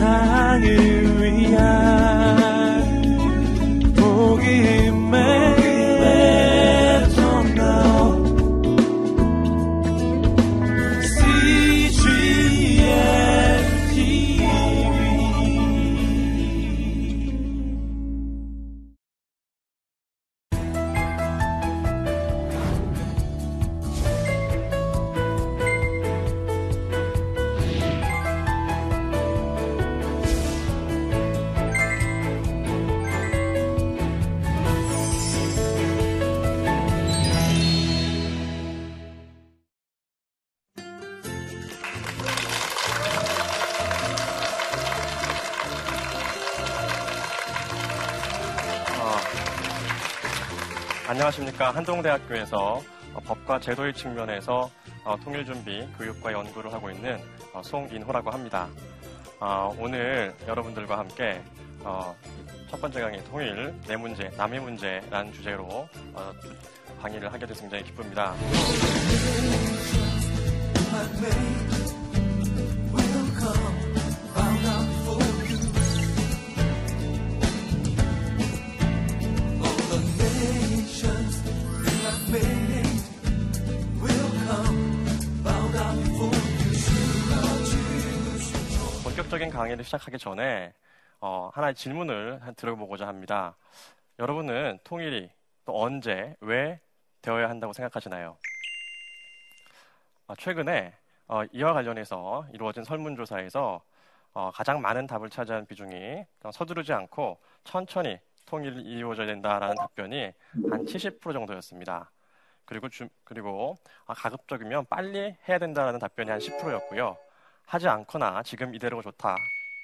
세상을 안녕하십니까. 한동대학교에서 어, 법과 제도의 측면에서 어, 통일준비 교육과 연구를 하고 있는 어, 송인호라고 합니다. 오늘 여러분들과 함께 첫 번째 강의 통일, 내 문제, 남의 문제라는 주제로 강의를 하게 돼서 굉장히 기쁩니다. 강의를 시작하기 전에 어, 하나의 질문을 들어보고자 합니다. 여러분은 통일이 또 언제, 왜 되어야 한다고 생각하시나요? 어, 최근에 어, 이와 관련해서 이루어진 설문조사에서 어, 가장 많은 답을 차지한 비중이 서두르지 않고 천천히 통일이 이루어져야 된다라는 답변이 한 70% 정도였습니다. 그리고 주, 그리고 아, 가급적이면 빨리 해야 된다라는 답변이 한 10%였고요. 하지 않거나 지금 이대로가 좋다.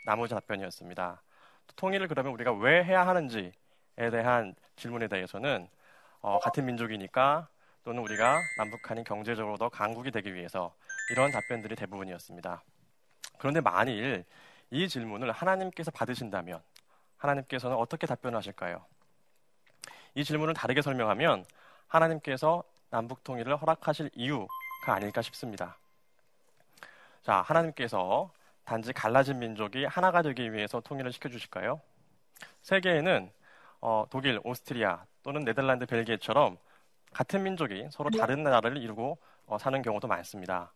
나머지 답변이었습니다. 통일을 그러면 우리가 왜 해야 하는지에 대한 질문에 대해서는 어, 같은 민족이니까 또는 우리가 남북한이 경제적으로 더 강국이 되기 위해서 이런 답변들이 대부분이었습니다. 그런데 만일 이 질문을 하나님께서 받으신다면 하나님께서는 어떻게 답변하실까요? 이 질문을 다르게 설명하면 하나님께서 남북 통일을 허락하실 이유가 아닐까 싶습니다. 자, 하나님께서 단지 갈라진 민족이 하나가 되기 위해서 통일을 시켜주실까요? 세계에는 어, 독일, 오스트리아 또는 네덜란드, 벨기에처럼 같은 민족이 서로 다른 나라를 이루고 어, 사는 경우도 많습니다.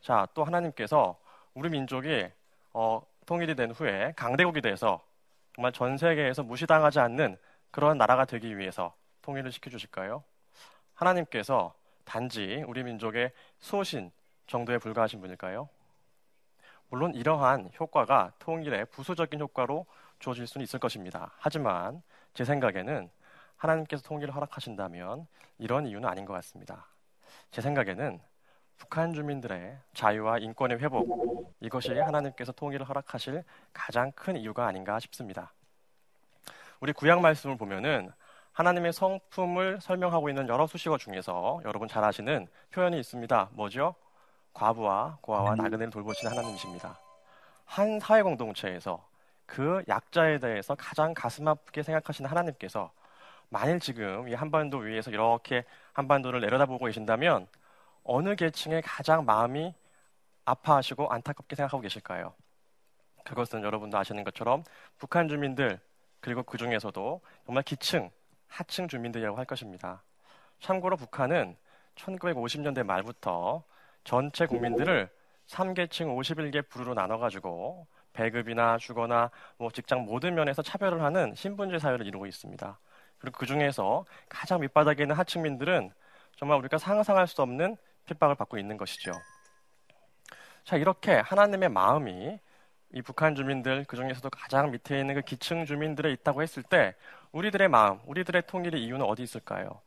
자, 또 하나님께서 우리 민족이 어, 통일이 된 후에 강대국이 돼서 정말 전 세계에서 무시당하지 않는 그런 나라가 되기 위해서 통일을 시켜주실까요? 하나님께서 단지 우리 민족의 수호신 정도에 불과하신 분일까요? 물론 이러한 효과가 통일의 부수적인 효과로 주어질 수는 있을 것입니다. 하지만 제 생각에는 하나님께서 통일을 허락하신다면 이런 이유는 아닌 것 같습니다. 제 생각에는 북한 주민들의 자유와 인권의 회복 이것이 하나님께서 통일을 허락하실 가장 큰 이유가 아닌가 싶습니다. 우리 구약 말씀을 보면은 하나님의 성품을 설명하고 있는 여러 수식어 중에서 여러분 잘 아시는 표현이 있습니다. 뭐죠? 과부와 고아와 음. 나그네를 돌보시는 하나님이십니다. 한 사회 공동체에서 그 약자에 대해서 가장 가슴 아프게 생각하시는 하나님께서 만일 지금 이 한반도 위에서 이렇게 한반도를 내려다보고 계신다면 어느 계층에 가장 마음이 아파하시고 안타깝게 생각하고 계실까요? 그것은 여러분도 아시는 것처럼 북한 주민들 그리고 그 중에서도 정말 기층, 하층 주민들이라고 할 것입니다. 참고로 북한은 1950년대 말부터 전체 국민들을 3계층 51개 부류로 나눠가지고 배급이나 주거나 뭐 직장 모든 면에서 차별을 하는 신분제 사회를 이루고 있습니다. 그리고 그 중에서 가장 밑바닥에 있는 하층민들은 정말 우리가 상상할 수 없는 핍박을 받고 있는 것이죠. 자, 이렇게 하나님의 마음이 이 북한 주민들, 그 중에서도 가장 밑에 있는 그 기층 주민들에 있다고 했을 때, 우리들의 마음, 우리들의 통일의 이유는 어디 있을까요?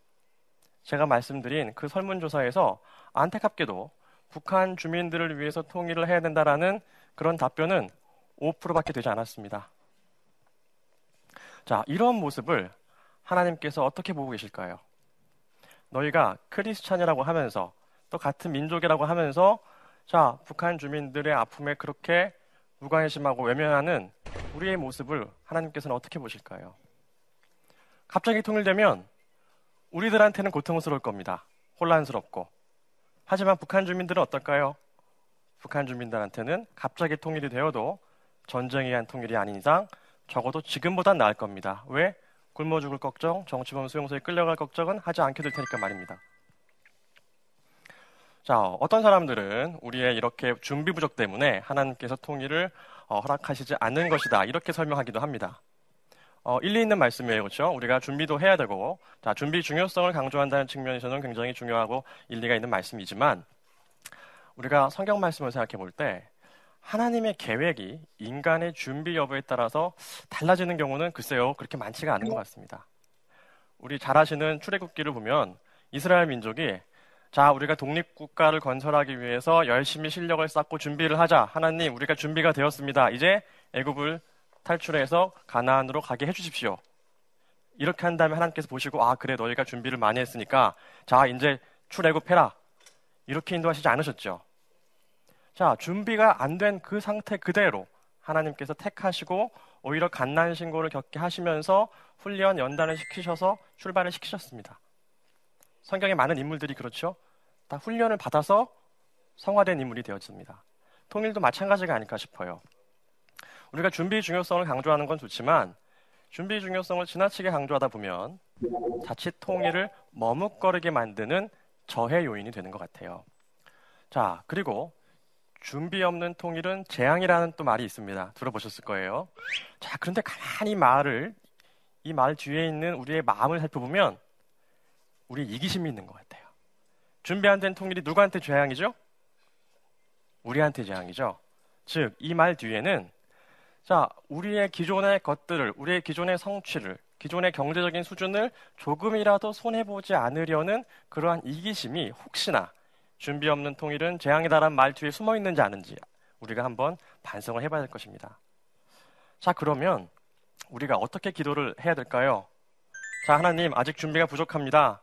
제가 말씀드린 그 설문조사에서 안타깝게도 북한 주민들을 위해서 통일을 해야 된다라는 그런 답변은 5%밖에 되지 않았습니다. 자, 이런 모습을 하나님께서 어떻게 보고 계실까요? 너희가 크리스찬이라고 하면서 또 같은 민족이라고 하면서 자, 북한 주민들의 아픔에 그렇게 무관심하고 외면하는 우리의 모습을 하나님께서는 어떻게 보실까요? 갑자기 통일되면 우리들한테는 고통스러울 겁니다. 혼란스럽고. 하지만 북한 주민들은 어떨까요? 북한 주민들한테는 갑자기 통일이 되어도 전쟁에 의한 통일이 아닌 이상 적어도 지금보단 나을 겁니다. 왜? 굶어 죽을 걱정, 정치범 수용소에 끌려갈 걱정은 하지 않게 될 테니까 말입니다. 자, 어떤 사람들은 우리의 이렇게 준비 부족 때문에 하나님께서 통일을 어, 허락하시지 않는 것이다. 이렇게 설명하기도 합니다. 어, 일리 있는 말씀이에요. 그렇죠? 우리가 준비도 해야 되고, 자, 준비 중요성을 강조한다는 측면에서는 굉장히 중요하고 일리가 있는 말씀이지만, 우리가 성경 말씀을 생각해 볼 때, 하나님의 계획이 인간의 준비 여부에 따라서 달라지는 경우는 글쎄요, 그렇게 많지가 않은 것 같습니다. 우리 잘 아시는 출애굽기를 보면 이스라엘 민족이 자, 우리가 독립 국가를 건설하기 위해서 열심히 실력을 쌓고 준비를 하자. 하나님, 우리가 준비가 되었습니다. 이제 애굽을 탈출해서 가나안으로 가게 해주십시오. 이렇게 한 다음에 하나님께서 보시고 아 그래 너희가 준비를 많이 했으니까 자 이제 출애굽해라. 이렇게 인도하시지 않으셨죠. 자 준비가 안 된 그 상태 그대로 하나님께서 택하시고 오히려 갓난 신고를 겪게 하시면서 훈련 연단을 시키셔서 출발을 시키셨습니다. 성경에 많은 인물들이 그렇죠. 다 훈련을 받아서 성화된 인물이 되었습니다. 통일도 마찬가지가 아닐까 싶어요. 우리가 준비 중요성을 강조하는 건 좋지만 준비 중요성을 지나치게 강조하다 보면 자칫 통일을 머뭇거리게 만드는 저해 요인이 되는 것 같아요. 자, 그리고 준비 없는 통일은 재앙이라는 또 말이 있습니다. 들어보셨을 거예요. 자, 그런데 가만히 말을, 이 말 뒤에 있는 우리의 마음을 살펴보면 우리 이기심이 있는 것 같아요. 준비 안 된 통일이 누구한테 재앙이죠? 우리한테 재앙이죠. 즉, 이 말 뒤에는 자, 우리의 기존의 것들을, 우리의 기존의 성취를, 기존의 경제적인 수준을 조금이라도 손해보지 않으려는 그러한 이기심이 혹시나 준비 없는 통일은 재앙이다란 말 뒤에 숨어 있는지 아는지 우리가 한번 반성을 해봐야 될 것입니다. 자, 그러면 우리가 어떻게 기도를 해야 될까요? 자, 하나님, 아직 준비가 부족합니다.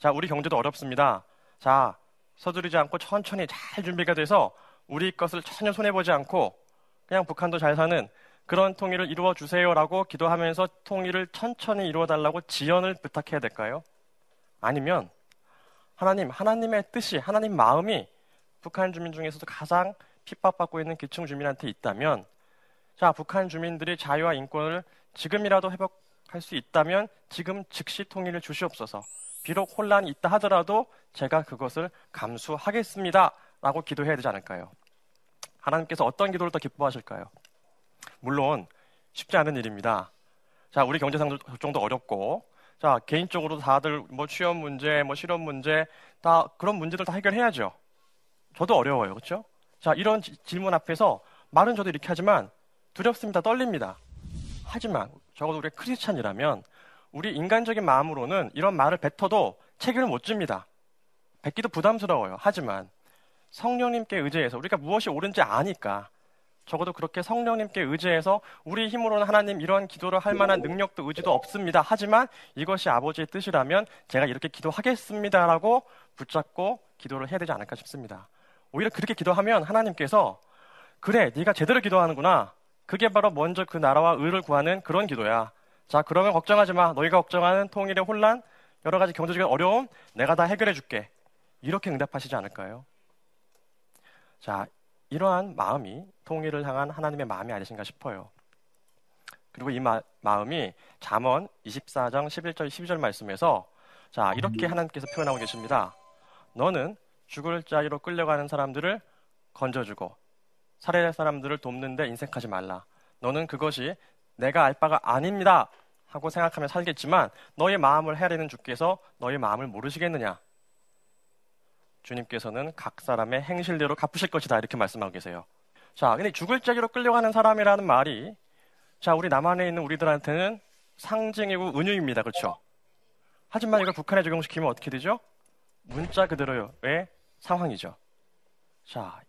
자, 우리 경제도 어렵습니다. 자, 서두르지 않고 천천히 잘 준비가 돼서 우리 것을 전혀 손해보지 않고 그냥 북한도 잘 사는 그런 통일을 이루어 주세요라고 기도하면서 통일을 천천히 이루어 달라고 지연을 부탁해야 될까요? 아니면 하나님, 하나님의 뜻이, 하나님 마음이 북한 주민 중에서도 가장 핍박받고 있는 기층 주민한테 있다면 자, 북한 주민들이 자유와 인권을 지금이라도 회복할 수 있다면 지금 즉시 통일을 주시옵소서. 비록 혼란이 있다 하더라도 제가 그것을 감수하겠습니다. 라고 기도해야 되지 않을까요? 하나님께서 어떤 기도를 더 기뻐하실까요? 물론 쉽지 않은 일입니다. 자, 우리 경제 상정도 어렵고, 자, 개인적으로 다들 뭐 취업 문제, 뭐 실업 문제, 다 그런 문제들 다 해결해야죠. 저도 어려워요. 그렇죠? 자, 이런 지, 질문 앞에서 말은 저도 이렇게 하지만 두렵습니다. 떨립니다. 하지만 적어도 우리가 크리스찬이라면 우리 인간적인 마음으로는 이런 말을 뱉어도 책임을 못 집니다. 뱉기도 부담스러워요. 하지만 성령님께 의지해서 우리가 무엇이 옳은지 아니까 적어도 그렇게 성령님께 의지해서 우리 힘으로는 하나님 이런 기도를 할 만한 능력도 의지도 없습니다. 하지만 이것이 아버지의 뜻이라면 제가 이렇게 기도하겠습니다라고 붙잡고 기도를 해야 되지 않을까 싶습니다. 오히려 그렇게 기도하면 하나님께서 그래 네가 제대로 기도하는구나. 그게 바로 먼저 그 나라와 의를 구하는 그런 기도야. 자 그러면 걱정하지 마. 너희가 걱정하는 통일의 혼란, 여러 가지 경제적인 어려움 내가 다 해결해 줄게. 이렇게 응답하시지 않을까요? 자, 이러한 마음이 통일을 향한 하나님의 마음이 아니신가 싶어요. 그리고 이 마, 음이 잠언 24장 11절 12절 말씀에서 자, 이렇게 하나님께서 표현하고 계십니다. 너는 죽을 자리로 끌려가는 사람들을 건져주고 살해할 사람들을 돕는데 인색하지 말라. 너는 그것이 내가 알 바가 아닙니다. 하고 생각하며 살겠지만 너의 마음을 헤아리는 주께서 너의 마음을 모르시겠느냐? 주님께서는 각 사람의 행실대로 갚으실 것이다. 이렇게 말씀하고 계세요. 자, 근데 죽을 자기로 끌려가는 사람이라는 말이 자, 우리 남한에 있는 우리들한테는 상징이고 은유입니다. 그렇죠? 하지만 이걸 북한에 적용시키면 어떻게 되죠? 문자 그대로의 상황이죠. 자,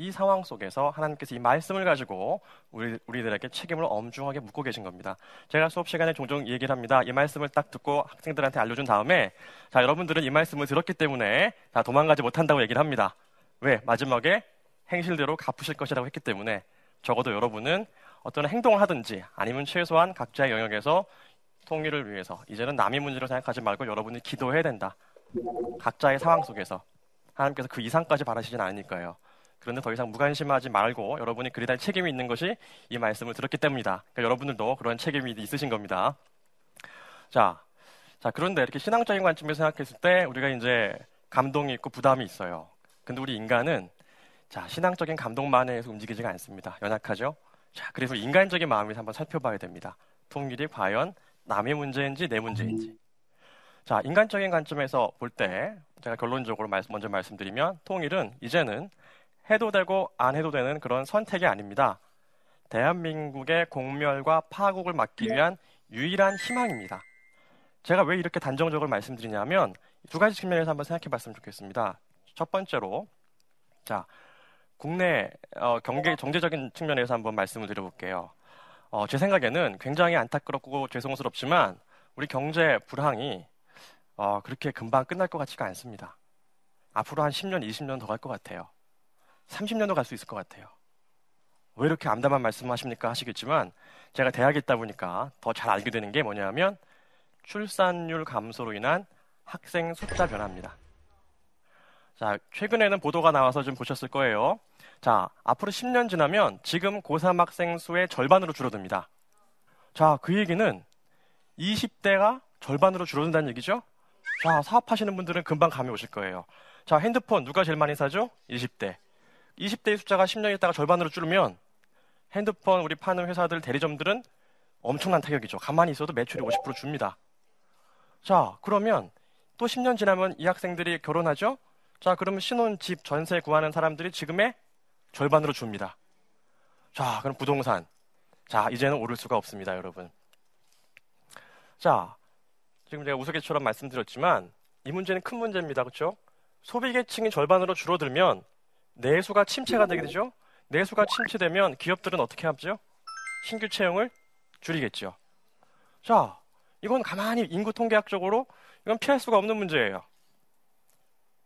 이 상황 속에서 하나님께서 이 말씀을 가지고 우리, 우리들에게 책임을 엄중하게 묻고 계신 겁니다. 제가 수업 시간에 종종 얘기를 합니다. 이 말씀을 딱 듣고 학생들한테 알려준 다음에 자, 여러분들은 이 말씀을 들었기 때문에 자, 도망가지 못한다고 얘기를 합니다. 왜? 마지막에 행실대로 갚으실 것이라고 했기 때문에 적어도 여러분은 어떤 행동을 하든지 아니면 최소한 각자의 영역에서 통일을 위해서 이제는 남의 문제로 생각하지 말고 여러분이 기도해야 된다. 각자의 상황 속에서 하나님께서 그 이상까지 바라시진 않으니까요. 그런데 더 이상 무관심하지 말고 여러분이 그리 할 책임이 있는 것이 이 말씀을 들었기 때문이다. 그러니까 여러분들도 그런 책임이 있으신 겁니다. 자, 자 그런데 이렇게 신앙적인 관점에서 생각했을 때 우리가 이제 감동이 있고 부담이 있어요. 근데 우리 인간은 자 신앙적인 감동만에 의해서 움직이지가 않습니다. 연약하죠. 자 그래서 인간적인 마음을 한번 살펴봐야 됩니다. 통일이 과연 남의 문제인지 내 문제인지. 자 인간적인 관점에서 볼 때 제가 결론적으로 먼저 말씀드리면 통일은 이제는 해도 되고 안 해도 되는 그런 선택이 아닙니다. 대한민국의 공멸과 파국을 막기 위한 유일한 희망입니다. 제가 왜 이렇게 단정적으로 말씀드리냐면 두 가지 측면에서 한번 생각해 봤으면 좋겠습니다. 첫 번째로, 자, 국내 어, 경제, 경제적인 측면에서 한번 말씀을 드려볼게요. 어, 제 생각에는 굉장히 안타깝고 죄송스럽지만 우리 경제 불황이 어, 그렇게 금방 끝날 것 같지가 않습니다. 앞으로 한 10년, 20년 더 갈 것 같아요. 30년도 갈 수 있을 것 같아요. 왜 이렇게 암담한 말씀하십니까 하시겠지만 제가 대학에 있다 보니까 더 잘 알게 되는 게 뭐냐면 출산율 감소로 인한 학생 숫자 변화입니다. 자, 최근에는 보도가 나와서 좀 보셨을 거예요. 자, 앞으로 10년 지나면 지금 고3 학생 수의 절반으로 줄어듭니다. 자, 그 얘기는 20대가 절반으로 줄어든다는 얘기죠? 자, 사업하시는 분들은 금방 감이 오실 거예요. 자, 핸드폰 누가 제일 많이 사죠? 20대. 20대의 숫자가 10년 있다가 절반으로 줄으면 핸드폰 우리 파는 회사들 대리점들은 엄청난 타격이죠. 가만히 있어도 매출이 50% 줍니다. 자, 그러면 또 10년 지나면 이 학생들이 결혼하죠? 자, 그러면 신혼 집 전세 구하는 사람들이 지금의 절반으로 줍니다. 자, 그럼 부동산. 자, 이제는 오를 수가 없습니다, 여러분. 자, 지금 제가 우스갯처럼 말씀드렸지만 이 문제는 큰 문제입니다. 그렇죠? 소비 계층이 절반으로 줄어들면 내수가 침체가 되게 되죠. 내수가 침체되면 기업들은 어떻게 하죠? 신규 채용을 줄이겠죠. 자, 이건 가만히 인구 통계학적으로 이건 피할 수가 없는 문제예요.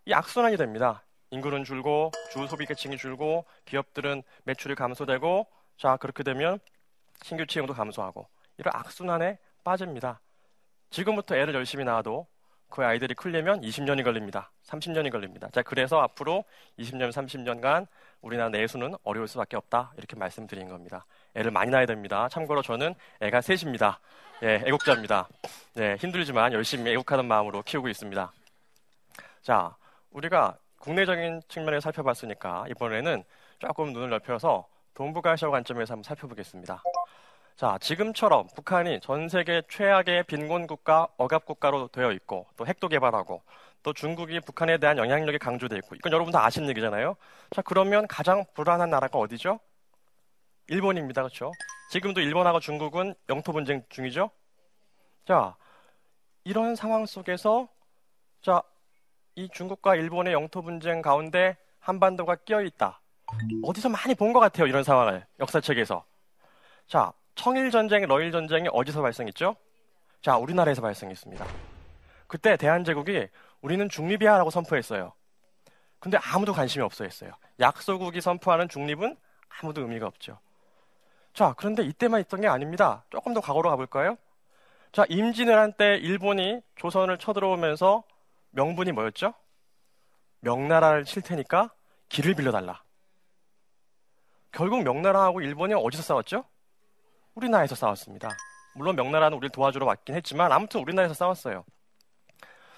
이 악순환이 됩니다. 인구는 줄고 주 소비 계층이 줄고 기업들은 매출이 감소되고 자 그렇게 되면 신규 채용도 감소하고 이런 악순환에 빠집니다. 지금부터 애를 열심히 낳아도 그 아이들이 크려면 20년이 걸립니다. 30년이 걸립니다. 자 그래서 앞으로 20년, 30년간 우리나라 내수는 어려울 수밖에 없다 이렇게 말씀드린 겁니다. 애를 많이 낳아야 됩니다. 참고로 저는 애가 셋입니다. 예, 애국자입니다. 예, 힘들지만 열심히 애국하는 마음으로 키우고 있습니다. 자, 우리가 국내적인 측면을 살펴봤으니까 이번에는 조금 눈을 넓혀서 동북아시아 관점에서 한번 살펴보겠습니다. 자, 지금처럼 북한이 전 세계 최악의 빈곤 국가, 억압 국가로 되어 있고 또 핵도 개발하고 또 중국이 북한에 대한 영향력이 강조되어 있고 이건 여러분 다 아시는 얘기잖아요. 자, 그러면 가장 불안한 나라가 어디죠? 일본입니다. 그렇죠? 지금도 일본하고 중국은 영토 분쟁 중이죠. 자, 이런 상황 속에서 자, 이 중국과 일본의 영토 분쟁 가운데 한반도가 끼어 있다. 어디서 많이 본 것 같아요. 이런 상황을 역사책에서. 자, 청일 전쟁, 러일 전쟁이 어디서 발생했죠? 자, 우리나라에서 발생했습니다. 그때 대한제국이 우리는 중립이야라고 선포했어요. 근데 아무도 관심이 없어 했어요. 약소국이 선포하는 중립은 아무도 의미가 없죠. 자, 그런데 이때만 있던 게 아닙니다. 조금 더 과거로 가볼까요? 자, 임진왜란 때 일본이 조선을 쳐들어오면서 명분이 뭐였죠? 명나라를 칠 테니까 길을 빌려달라. 결국 명나라하고 일본이 어디서 싸웠죠? 우리나라에서 싸웠습니다. 물론 명나라는 우리를 도와주러 왔긴 했지만 아무튼 우리나라에서 싸웠어요.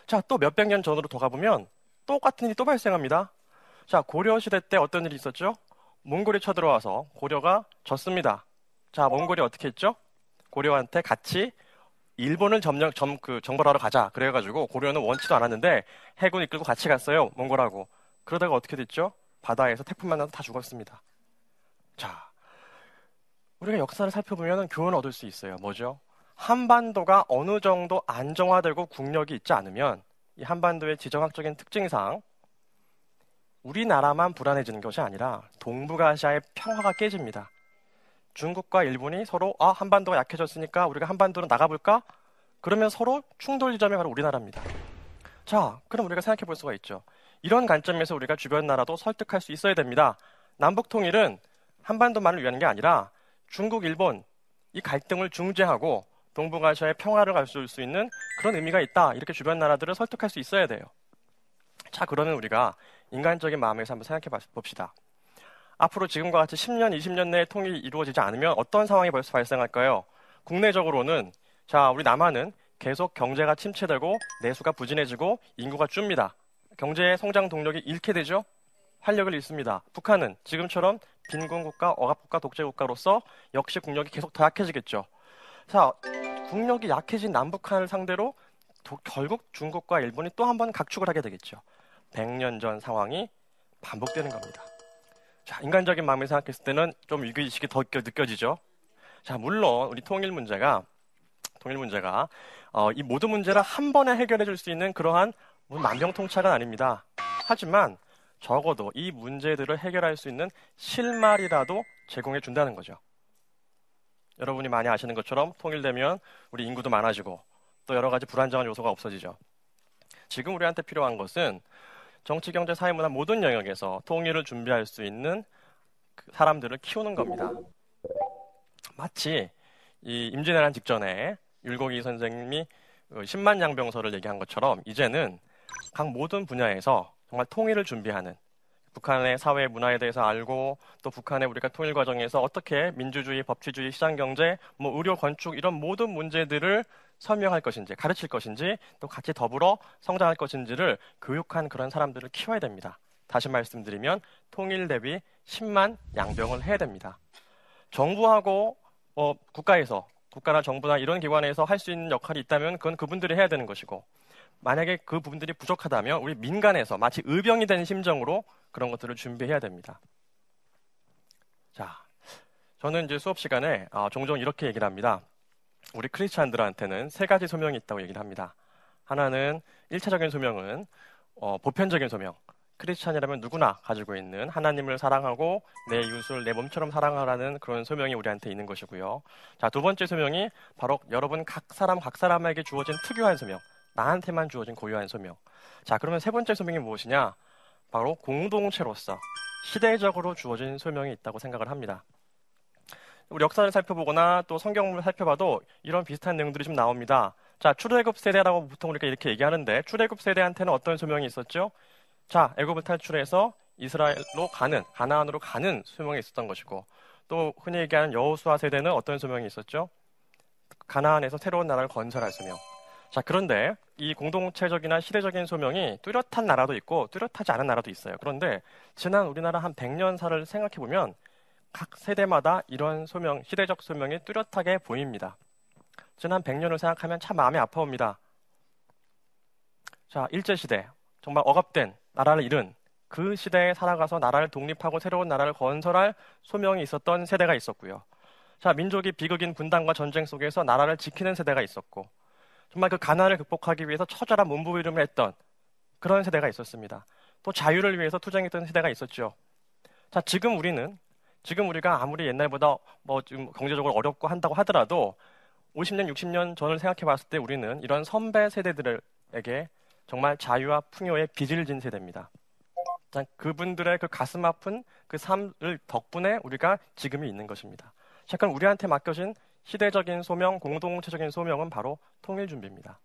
자, 또 몇백 년 전으로 더 가보면 똑같은 일이 또 발생합니다. 자, 고려 시대 때 어떤 일이 있었죠? 몽골이 쳐들어와서 고려가 졌습니다. 자, 몽골이 어떻게 했죠? 고려한테 같이 일본을 점령, 점, 그, 정벌하러 가자. 그래 가지고 고려는 원치도 않았는데 해군 이끌고 같이 갔어요. 몽골하고. 그러다가 어떻게 됐죠? 바다에서 태풍 만 나서 다 죽었습니다. 자, 우리가 역사를 살펴보면 교훈을 얻을 수 있어요. 뭐죠? 한반도가 어느 정도 안정화되고 국력이 있지 않으면 이 한반도의 지정학적인 특징상 우리나라만 불안해지는 것이 아니라 동북아시아의 평화가 깨집니다. 중국과 일본이 서로 아 한반도가 약해졌으니까 우리가 한반도로 나가볼까? 그러면 서로 충돌 지점이 바로 우리나라입니다. 자, 그럼 우리가 생각해 볼 수가 있죠. 이런 관점에서 우리가 주변 나라도 설득할 수 있어야 됩니다. 남북 통일은 한반도만을 위한 게 아니라 중국, 일본 이 갈등을 중재하고 동북아시아의 평화를 가져올 수 있는 그런 의미가 있다. 이렇게 주변 나라들을 설득할 수 있어야 돼요. 자, 그러면 우리가 인간적인 마음에서 한번 생각해 봅시다. 앞으로 지금과 같이 10년, 20년 내에 통일이 이루어지지 않으면 어떤 상황이 벌써 발생할까요? 국내적으로는 자, 우리 남한은 계속 경제가 침체되고 내수가 부진해지고 인구가 줍니다. 경제의 성장 동력이 잃게 되죠? 활력을 잃습니다. 북한은 지금처럼 빈곤국가, 억압국가, 독재국가로서 역시 국력이 계속 더 약해지겠죠. 자, 국력이 약해진 남북한을 상대로 도, 결국 중국과 일본이 또 한 번 각축을 하게 되겠죠. 100년 전 상황이 반복되는 겁니다. 자, 인간적인 마음을 생각했을 때는 좀 위기의식이 더 느껴지죠. 자, 물론 우리 통일 문제가 통일 문제가 어, 이 모든 문제를 한 번에 해결해 줄 수 있는 그러한 뭐 만병통치약은 아닙니다. 하지만 적어도 이 문제들을 해결할 수 있는 실마리라도 제공해 준다는 거죠. 여러분이 많이 아시는 것처럼 통일되면 우리 인구도 많아지고 또 여러 가지 불안정한 요소가 없어지죠. 지금 우리한테 필요한 것은 정치, 경제, 사회, 문화 모든 영역에서 통일을 준비할 수 있는 그 사람들을 키우는 겁니다. 마치 이 임진왜란 직전에 율곡이 선생님이 10만 그 양병서를 얘기한 것처럼 이제는 각 모든 분야에서 정말 통일을 준비하는 북한의 사회 문화에 대해서 알고 또 북한의 우리가 통일 과정에서 어떻게 민주주의, 법치주의, 시장 경제, 뭐 의료, 건축 이런 모든 문제들을 설명할 것인지 가르칠 것인지 또 같이 더불어 성장할 것인지를 교육한 그런 사람들을 키워야 됩니다. 다시 말씀드리면 통일 대비 10만 양병을 해야 됩니다. 정부하고 어, 국가에서 국가나 정부나 이런 기관에서 할 수 있는 역할이 있다면 그건 그분들이 해야 되는 것이고 만약에 그 부분들이 부족하다면 우리 민간에서 마치 의병이 된 심정으로 그런 것들을 준비해야 됩니다. 자, 저는 이제 수업 시간에 어, 종종 이렇게 얘기를 합니다. 우리 크리스찬들한테는 세 가지 소명이 있다고 얘기를 합니다. 하나는 1차적인 소명은 어, 보편적인 소명. 크리스찬이라면 누구나 가지고 있는 하나님을 사랑하고 내 이웃을 내 몸처럼 사랑하라는 그런 소명이 우리한테 있는 것이고요. 자, 두 번째 소명이 바로 여러분 각 사람 각 사람에게 주어진 특유한 소명. 나한테만 주어진 고유한 소명. 자, 그러면 세 번째 소명이 무엇이냐? 바로 공동체로서 시대적으로 주어진 소명이 있다고 생각을 합니다. 우리 역사를 살펴보거나 또 성경을 살펴봐도 이런 비슷한 내용들이 좀 나옵니다. 자, 출애굽 세대라고 보통 우리가 이렇게 얘기하는데 출애굽 세대한테는 어떤 소명이 있었죠? 자, 애굽을 탈출해서 이스라엘로 가는 가나안으로 가는 소명이 있었던 것이고 또 흔히 얘기하는 여호수아 세대는 어떤 소명이 있었죠? 가나안에서 새로운 나라를 건설할 소명. 자, 그런데 이 공동체적이나 시대적인 소명이 뚜렷한 나라도 있고 뚜렷하지 않은 나라도 있어요. 그런데 지난 우리나라 한 100년사를 생각해 보면 각 세대마다 이런 소명, 시대적 소명이 뚜렷하게 보입니다. 지난 100년을 생각하면 참 마음이 아파옵니다. 자, 일제시대. 정말 억압된 나라를 잃은 그 시대에 살아가서 나라를 독립하고 새로운 나라를 건설할 소명이 있었던 세대가 있었고요. 자, 민족이 비극인 분단과 전쟁 속에서 나라를 지키는 세대가 있었고, 정말 그 가난을 극복하기 위해서 처절한 몸부림을 했던 그런 세대가 있었습니다. 또 자유를 위해서 투쟁했던 세대가 있었죠. 자, 지금 우리는 지금 우리가 아무리 옛날보다 뭐 지금 경제적으로 어렵고 한다고 하더라도 50년, 60년 전을 생각해 봤을 때 우리는 이런 선배 세대들에게 정말 자유와 풍요의 빚을 진 세대입니다. 그분들의 그 가슴 아픈 그 삶을 덕분에 우리가 지금이 있는 것입니다. 잠깐 우리한테 맡겨진 시대적인 소명, 공동체적인 소명은 바로 통일 준비입니다.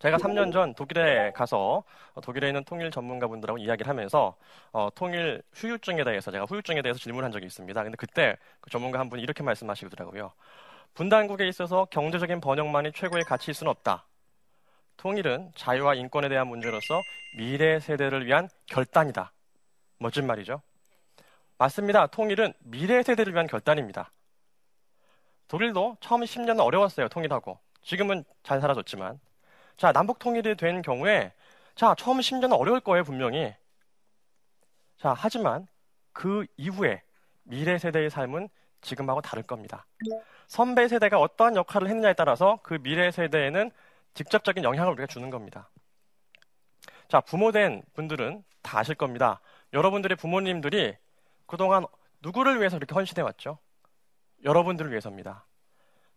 제가 3년 전 독일에 가서 독일에 있는 통일 전문가분들하고 이야기를 하면서 어, 통일 후유증에 대해서 제가 후유증에 대해서 질문한 적이 있습니다. 근데 그때 그 전문가 한 분이 이렇게 말씀하시더라고요. 분단국에 있어서 경제적인 번영만이 최고의 가치일 수는 없다. 통일은 자유와 인권에 대한 문제로서 미래 세대를 위한 결단이다. 멋진 말이죠. 맞습니다. 통일은 미래 세대를 위한 결단입니다. 독일도 처음 10년은 어려웠어요. 통일하고. 지금은 잘 살아졌지만. 자, 남북 통일이 된 경우에 자, 처음 10년은 어려울 거예요, 분명히. 자, 하지만 그 이후에 미래 세대의 삶은 지금하고 다를 겁니다. 선배 세대가 어떠한 역할을 했느냐에 따라서 그 미래 세대에는 직접적인 영향을 우리가 주는 겁니다. 자, 부모된 분들은 다 아실 겁니다. 여러분들의 부모님들이 그동안 누구를 위해서 이렇게 헌신해 왔죠? 여러분들을 위해서입니다.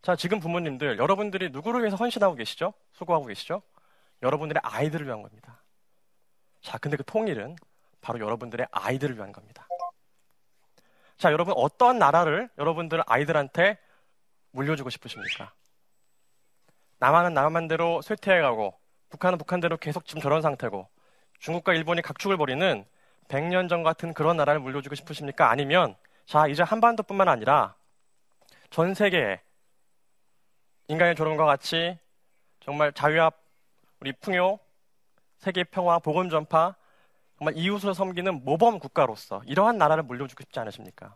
자, 지금 부모님들, 여러분들이 누구를 위해서 헌신하고 계시죠? 수고하고 계시죠? 여러분들의 아이들을 위한 겁니다. 자, 근데 그 통일은 바로 여러분들의 아이들을 위한 겁니다. 자, 여러분, 어떤 나라를 여러분들 아이들한테 물려주고 싶으십니까? 남한은 남한대로 쇠퇴해가고, 북한은 북한대로 계속 지금 저런 상태고, 중국과 일본이 각축을 벌이는 100년 전 같은 그런 나라를 물려주고 싶으십니까? 아니면 자 이제 한반도뿐만 아니라 전 세계에 인간의 조롱과 같이 정말 자유와 우리 풍요, 세계 평화, 복음 전파, 정말 이웃을 섬기는 모범 국가로서 이러한 나라를 물려주고 싶지 않으십니까?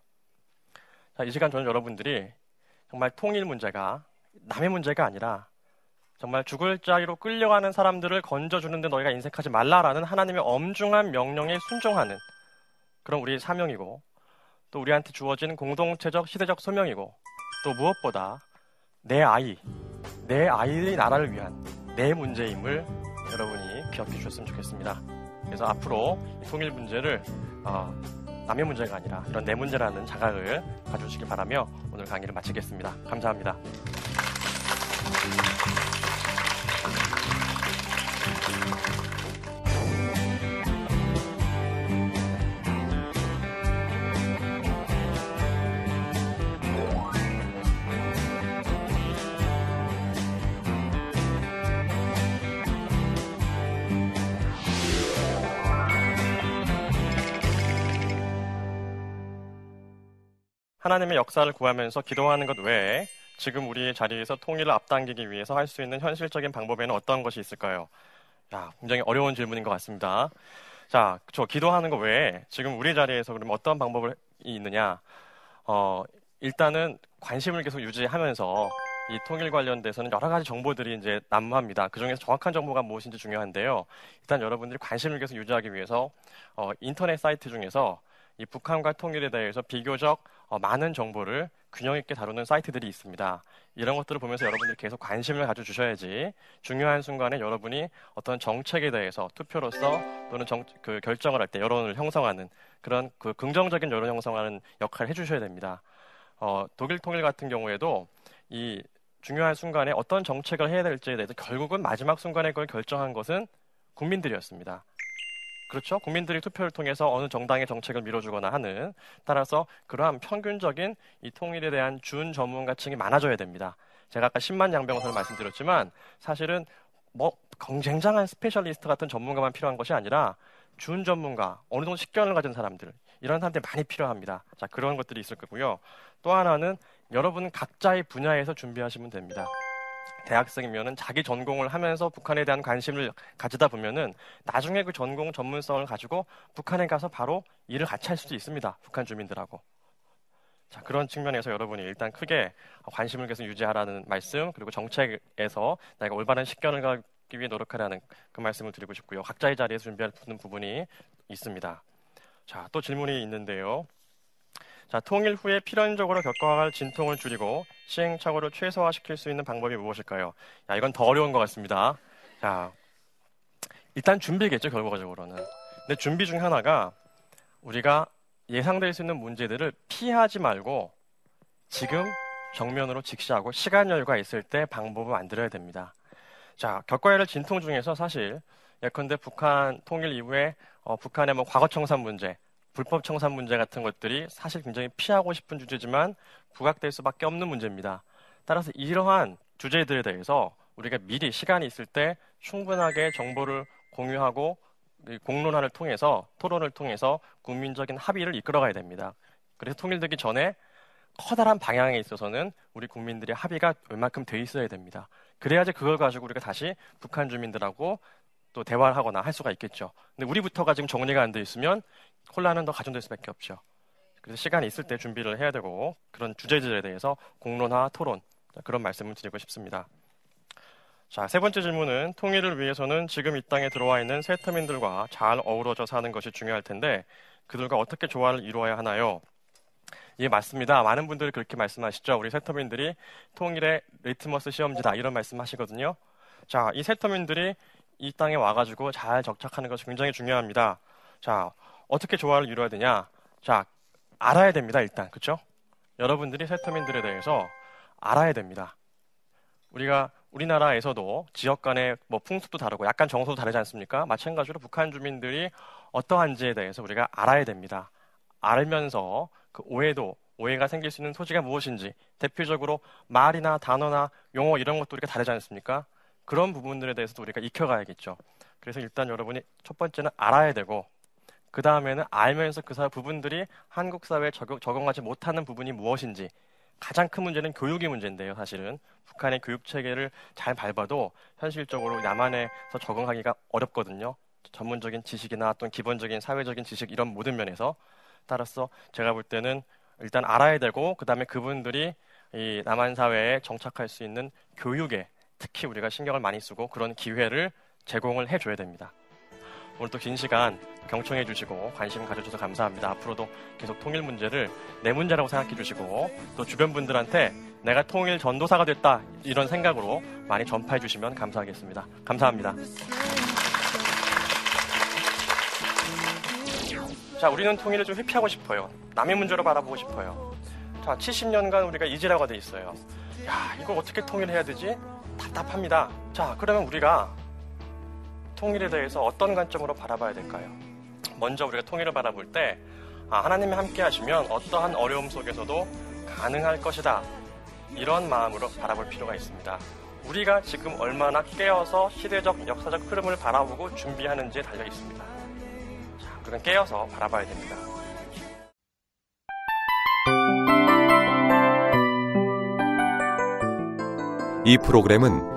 자, 이 시간 저는 여러분들이 정말 통일 문제가 남의 문제가 아니라 정말 죽을 자리로 끌려가는 사람들을 건져주는데 너희가 인색하지 말라라는 하나님의 엄중한 명령에 순종하는 그런 우리의 사명이고 또 우리한테 주어진 공동체적 시대적 소명이고 또 무엇보다 내 아이, 내 아이의 나라를 위한 내 문제임을 여러분이 기억해 주셨으면 좋겠습니다. 그래서 앞으로 통일 문제를 어, 남의 문제가 아니라 이런 내 문제라는 자각을 가져주시기 바라며 오늘 강의를 마치겠습니다. 감사합니다. 하나님의 역사를 구하면서 기도하는 것 외에 지금 우리의 자리에서 통일을 앞당기기 위해서 할 수 있는 현실적인 방법에는 어떤 것이 있을까요? 야, 굉장히 어려운 질문인 것 같습니다. 자, 저 기도하는 것 외에 지금 우리 자리에서 그러면 어떤 방법이 있느냐? 어, 일단은 관심을 계속 유지하면서 이 통일 관련돼서는 여러 가지 정보들이 이제 난무합니다. 그 중에서 정확한 정보가 무엇인지 중요한데요. 일단 여러분들이 관심을 계속 유지하기 위해서 어, 인터넷 사이트 중에서 이 북한과 통일에 대해서 비교적 어, 많은 정보를 균형 있게 다루는 사이트들이 있습니다. 이런 것들을 보면서 여러분들이 계속 관심을 가져주셔야지 중요한 순간에 여러분이 어떤 정책에 대해서 투표로서 또는 정, 그 결정을 할 때 여론을 형성하는 그런 그 긍정적인 여론 형성하는 역할을 해주셔야 됩니다. 어, 독일 통일 같은 경우에도 이 중요한 순간에 어떤 정책을 해야 될지에 대해서 결국은 마지막 순간에 그걸 결정한 것은 국민들이었습니다. 그렇죠. 국민들이 투표를 통해서 어느 정당의 정책을 밀어주거나 하는 따라서 그러한 평균적인 이 통일에 대한 준 전문가층이 많아져야 됩니다. 제가 아까 10만 양병설을 말씀드렸지만 사실은 뭐 굉장한 specialist 같은 전문가만 필요한 것이 아니라 준 전문가, 어느 정도 식견을 가진 사람들 이런 사람들이 많이 필요합니다. 자 그런 것들이 있을 거고요. 또 하나는 여러분 각자의 분야에서 준비하시면 됩니다. 대학생이면은 자기 전공을 하면서 북한에 대한 관심을 가지다 보면은 나중에 그 전공 전문성을 가지고 북한에 가서 바로 일을 같이 할 수도 있습니다. 북한 주민들하고. 자, 그런 측면에서 여러분이 일단 크게 관심을 계속 유지하라는 말씀, 그리고 정책에서 내가 올바른 식견을 갖기 위해 노력하라는 그 말씀을 드리고 싶고요. 각자의 자리에서 준비할 부분이 있습니다. 자, 또 질문이 있는데요. 자, 통일 후에 필연적으로 겪어야 할 진통을 줄이고 시행착오를 최소화시킬 수 있는 방법이 무엇일까요? 야, 이건 더 어려운 것 같습니다. 자, 일단 준비겠죠, 결과적으로는. 근데 준비 중 하나가 우리가 예상될 수 있는 문제들을 피하지 말고 지금 정면으로 직시하고 시간 여유가 있을 때 방법을 만들어야 됩니다. 자, 겪어야 할 진통 중에서 사실 예컨대 북한 통일 이후에 어, 북한의 뭐 과거 청산 문제, 불법 청산 문제 같은 것들이 사실 굉장히 피하고 싶은 주제지만 부각될 수밖에 없는 문제입니다. 따라서 이러한 주제들에 대해서 우리가 미리 시간이 있을 때 충분하게 정보를 공유하고 공론화를 통해서 토론을 통해서 국민적인 합의를 이끌어가야 됩니다. 그래서 통일되기 전에 커다란 방향에 있어서는 우리 국민들의 합의가 얼마큼 돼 있어야 됩니다. 그래야지 그걸 가지고 우리가 다시 북한 주민들하고 또 대화를 하거나 할 수가 있겠죠. 근데 우리부터가 지금 정리가 안 돼 있으면 혼란은 더 가중될 수밖에 없죠. 그래서 시간이 있을 때 준비를 해야 되고 그런 주제들에 대해서 공론화, 토론 그런 말씀을 드리고 싶습니다. 자, 세 번째 질문은 통일을 위해서는 지금 이 땅에 들어와 있는 새터민들과 잘 어우러져 사는 것이 중요할 텐데 그들과 어떻게 조화를 이루어야 하나요? 예, 맞습니다. 많은 분들이 그렇게 말씀하시죠. 우리 새터민들이 통일의 리트머스 시험지다 이런 말씀하시거든요. 자, 이 새터민들이 이 땅에 와가지고 잘 적착하는 것이 굉장히 중요합니다. 자, 어떻게 조화를 이루어야 되냐? 자, 알아야 됩니다, 일단. 그쵸? 여러분들이 세터민들에 대해서 알아야 됩니다. 우리가 우리나라에서도 지역 간의 뭐 풍습도 다르고 약간 정서도 다르지 않습니까? 마찬가지로 북한 주민들이 어떠한지에 대해서 우리가 알아야 됩니다. 알면서 그 오해도 오해가 생길 수 있는 소지가 무엇인지 대표적으로 말이나 단어나 용어 이런 것도 우리가 다르지 않습니까? 그런 부분들에 대해서도 우리가 익혀가야겠죠. 그래서 일단 여러분이 첫 번째는 알아야 되고 그 다음에는 알면서 그 사회 부분들이 한국 사회에 적용, 적응하지 못하는 부분이 무엇인지 가장 큰 문제는 교육의 문제인데요, 사실은. 북한의 교육 체계를 잘 밟아도 현실적으로 남한에서 적응하기가 어렵거든요. 전문적인 지식이나 어떤 기본적인 사회적인 지식 이런 모든 면에서 따라서 제가 볼 때는 일단 알아야 되고 그다음에 그분들이 이 남한 사회에 정착할 수 있는 교육에 특히 우리가 신경을 많이 쓰고 그런 기회를 제공을 해줘야 됩니다. 오늘 또 긴 시간 경청해 주시고 관심 가져주셔서 감사합니다. 앞으로도 계속 통일 문제를 내 문제라고 생각해 주시고 또 주변 분들한테 내가 통일 전도사가 됐다 이런 생각으로 많이 전파해 주시면 감사하겠습니다. 감사합니다. 자, 우리는 통일을 좀 회피하고 싶어요. 남의 문제로 바라보고 싶어요. 자, 70년간 우리가 이지라가 돼 있어요. 야, 이거 어떻게 통일해야 되지? 답답합니다. 자, 그러면 우리가 통일에 대해서 어떤 관점으로 바라봐야 될까요? 먼저 우리가 통일을 바라볼 때 아, 하나님이 함께 하시면 어떠한 어려움 속에서도 가능할 것이다. 이런 마음으로 바라볼 필요가 있습니다. 우리가 지금 얼마나 깨어서 시대적 역사적 흐름을 바라보고 준비하는지에 달려 있습니다. 자, 우리는 깨어서 바라봐야 됩니다. 이 프로그램은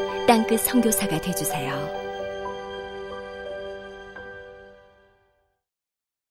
땅끝 성교사가 되주세요